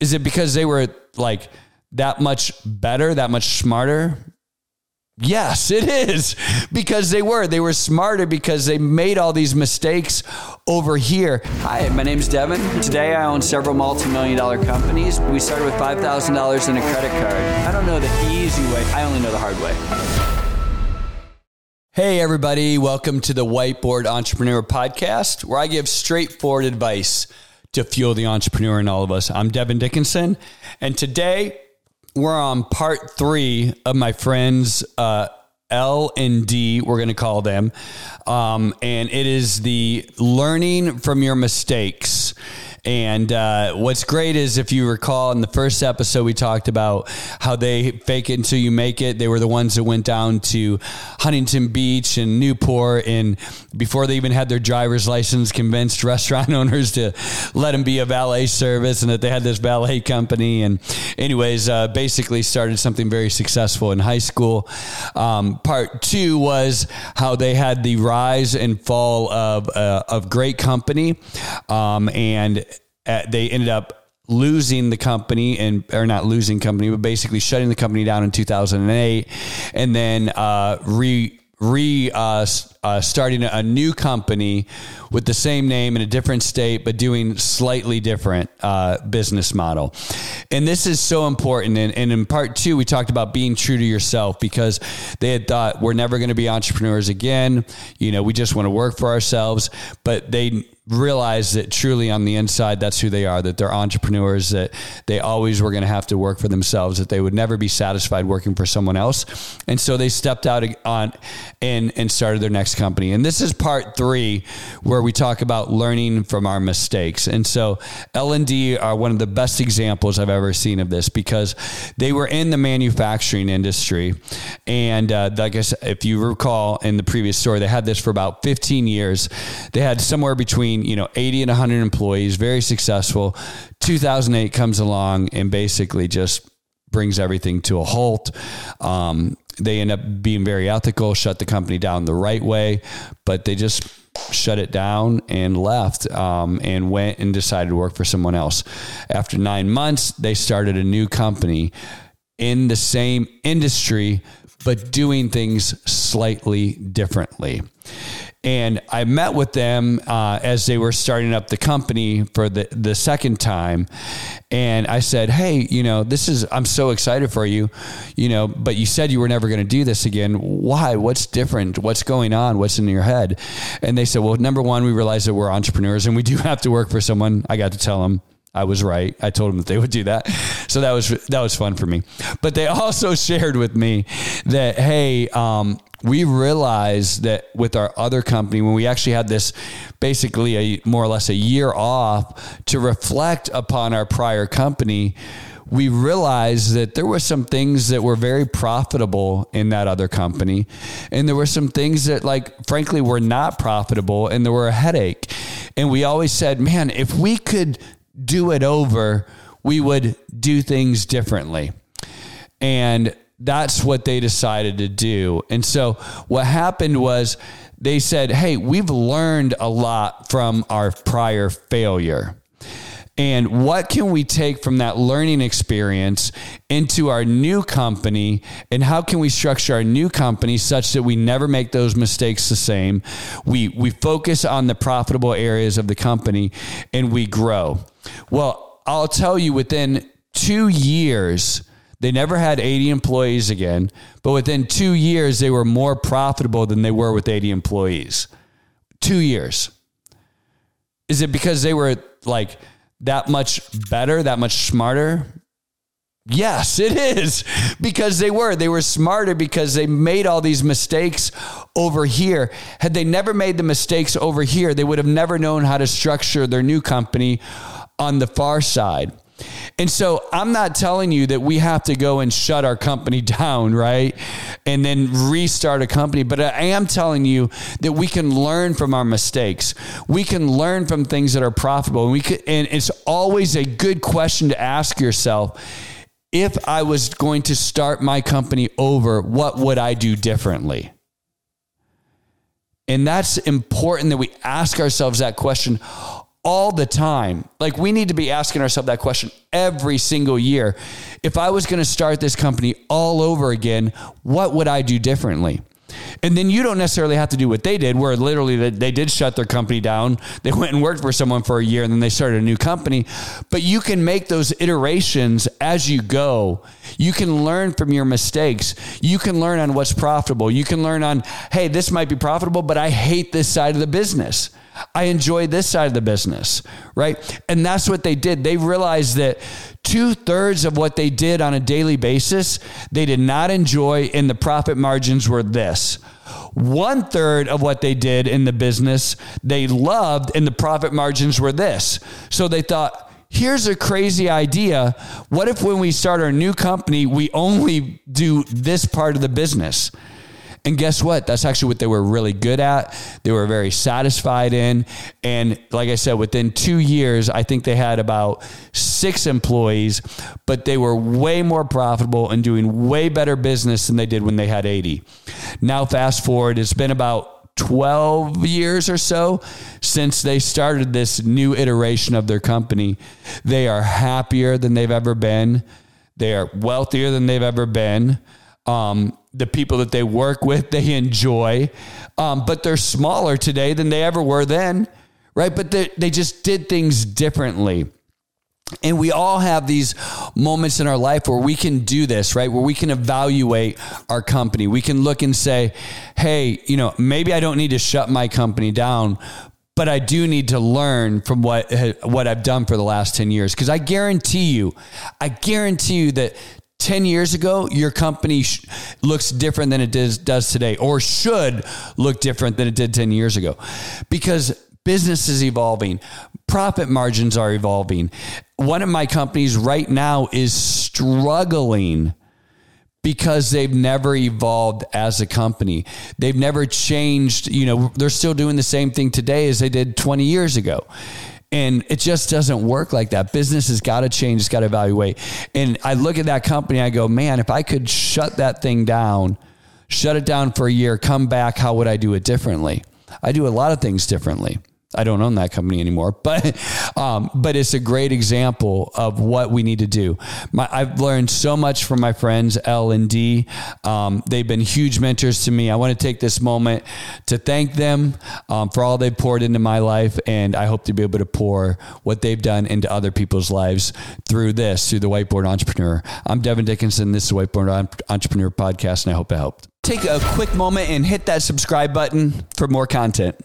Is it because they were like that much better, that much smarter? Yes, it is because they were. They were smarter because they made all these mistakes over here. Hi, my name's Devon. Today I own several multi million dollar companies. We started with $5,000 in a credit card. I don't know the easy way, I only know the hard way. Hey, everybody, welcome to the Whiteboard Entrepreneur Podcast, where I give straightforward advice to fuel the entrepreneur in all of us. I'm Devon Dickinson, and today we're on part three of my friends uh, L and D. We're going to call them, um, and it is the learning from your mistakes. And uh, what's great is if you recall in the first episode, we talked about how they fake it until you make it. They were the ones that went down to Huntington Beach and Newport, and before they even had their driver's license, convinced restaurant owners to let them be a valet service and that they had this valet company. And, anyways, uh, basically started something very successful in high school. Um, part two was how they had the rise and fall of, uh, of great company. Um, and uh, they ended up losing the company and or not losing company but basically shutting the company down in 2008 and then uh, re re uh, uh, starting a new company with the same name in a different state, but doing slightly different uh, business model. And this is so important. And, and, in part two, we talked about being true to yourself because they had thought we're never going to be entrepreneurs again. You know, we just want to work for ourselves. But they realize that truly on the inside, that's who they are, that they're entrepreneurs, that they always were going to have to work for themselves, that they would never be satisfied working for someone else. And so they stepped out on and, and started their next company. And this is part three, where we talk about learning from our mistakes. And so L&D are one of the best examples I've ever seen of this because they were in the manufacturing industry. And uh, I said, if you recall in the previous story, they had this for about 15 years. They had somewhere between you know 80 and 100 employees, very successful. 2008 comes along and basically just brings everything to a halt. Um, they end up being very ethical, shut the company down the right way, but they just shut it down and left um, and went and decided to work for someone else. After nine months, they started a new company in the same industry, but doing things slightly differently. And I met with them uh, as they were starting up the company for the, the second time. And I said, Hey, you know, this is, I'm so excited for you, you know, but you said you were never going to do this again. Why? What's different? What's going on? What's in your head? And they said, Well, number one, we realize that we're entrepreneurs and we do have to work for someone. I got to tell them I was right. I told them that they would do that. So that was that was fun for me. But they also shared with me that hey, um, we realized that with our other company when we actually had this basically a more or less a year off to reflect upon our prior company we realized that there were some things that were very profitable in that other company. And there were some things that like frankly were not profitable and there were a headache. And we always said man if we could do it over we would do things differently. And that's what they decided to do. And so what happened was they said, Hey, we've learned a lot from our prior failure. And what can we take from that learning experience into our new company? And how can we structure our new company such that we never make those mistakes the same? We, we focus on the profitable areas of the company and we grow. Well, I'll tell you within two years, they never had 80 employees again, but within two years, they were more profitable than they were with 80 employees. Two years. Is it because they were like that much better, that much smarter? Yes, it is because they were. They were smarter because they made all these mistakes over here. Had they never made the mistakes over here, they would have never known how to structure their new company on the far side. And so I'm not telling you that we have to go and shut our company down, right? And then restart a company, but I am telling you that we can learn from our mistakes. We can learn from things that are profitable. And we and it's always a good question to ask yourself. If I was going to start my company over, what would I do differently? And that's important that we ask ourselves that question all the time. Like we need to be asking ourselves that question every single year. If I was going to start this company all over again, what would I do differently? And then you don't necessarily have to do what they did, where literally they did shut their company down. They went and worked for someone for a year and then they started a new company. But you can make those iterations as you go. You can learn from your mistakes. You can learn on what's profitable. You can learn on, hey, this might be profitable, but I hate this side of the business. I enjoy this side of the business, right? And that's what they did. They realized that two thirds of what they did on a daily basis, they did not enjoy, and the profit margins were this. One third of what they did in the business, they loved, and the profit margins were this. So they thought, here's a crazy idea. What if when we start our new company, we only do this part of the business? And guess what? That's actually what they were really good at. They were very satisfied in. And like I said, within two years, I think they had about six employees, but they were way more profitable and doing way better business than they did when they had 80. Now, fast forward, it's been about 12 years or so since they started this new iteration of their company. They are happier than they've ever been. They are wealthier than they've ever been. Um, the people that they work with, they enjoy, um, but they're smaller today than they ever were then, right? But they, they just did things differently. And we all have these moments in our life where we can do this, right? Where we can evaluate our company. We can look and say, hey, you know, maybe I don't need to shut my company down, but I do need to learn from what what I've done for the last 10 years because I guarantee you I guarantee you that 10 years ago, your company sh- looks different than it does, does today, or should look different than it did 10 years ago because business is evolving, profit margins are evolving. One of my companies right now is struggling because they've never evolved as a company. They've never changed, you know, they're still doing the same thing today as they did 20 years ago. And it just doesn't work like that. Business has got to change, it's got to evaluate. And I look at that company, I go, man, if I could shut that thing down, shut it down for a year, come back, how would I do it differently? I do a lot of things differently. I don't own that company anymore, but um, but it's a great example of what we need to do. My, I've learned so much from my friends L and D. Um, they've been huge mentors to me. I want to take this moment to thank them um, for all they've poured into my life, and I hope to be able to pour what they've done into other people's lives through this, through the Whiteboard Entrepreneur. I'm Devon Dickinson. This is the Whiteboard Entrepreneur podcast, and I hope it helped. Take a quick moment and hit that subscribe button for more content.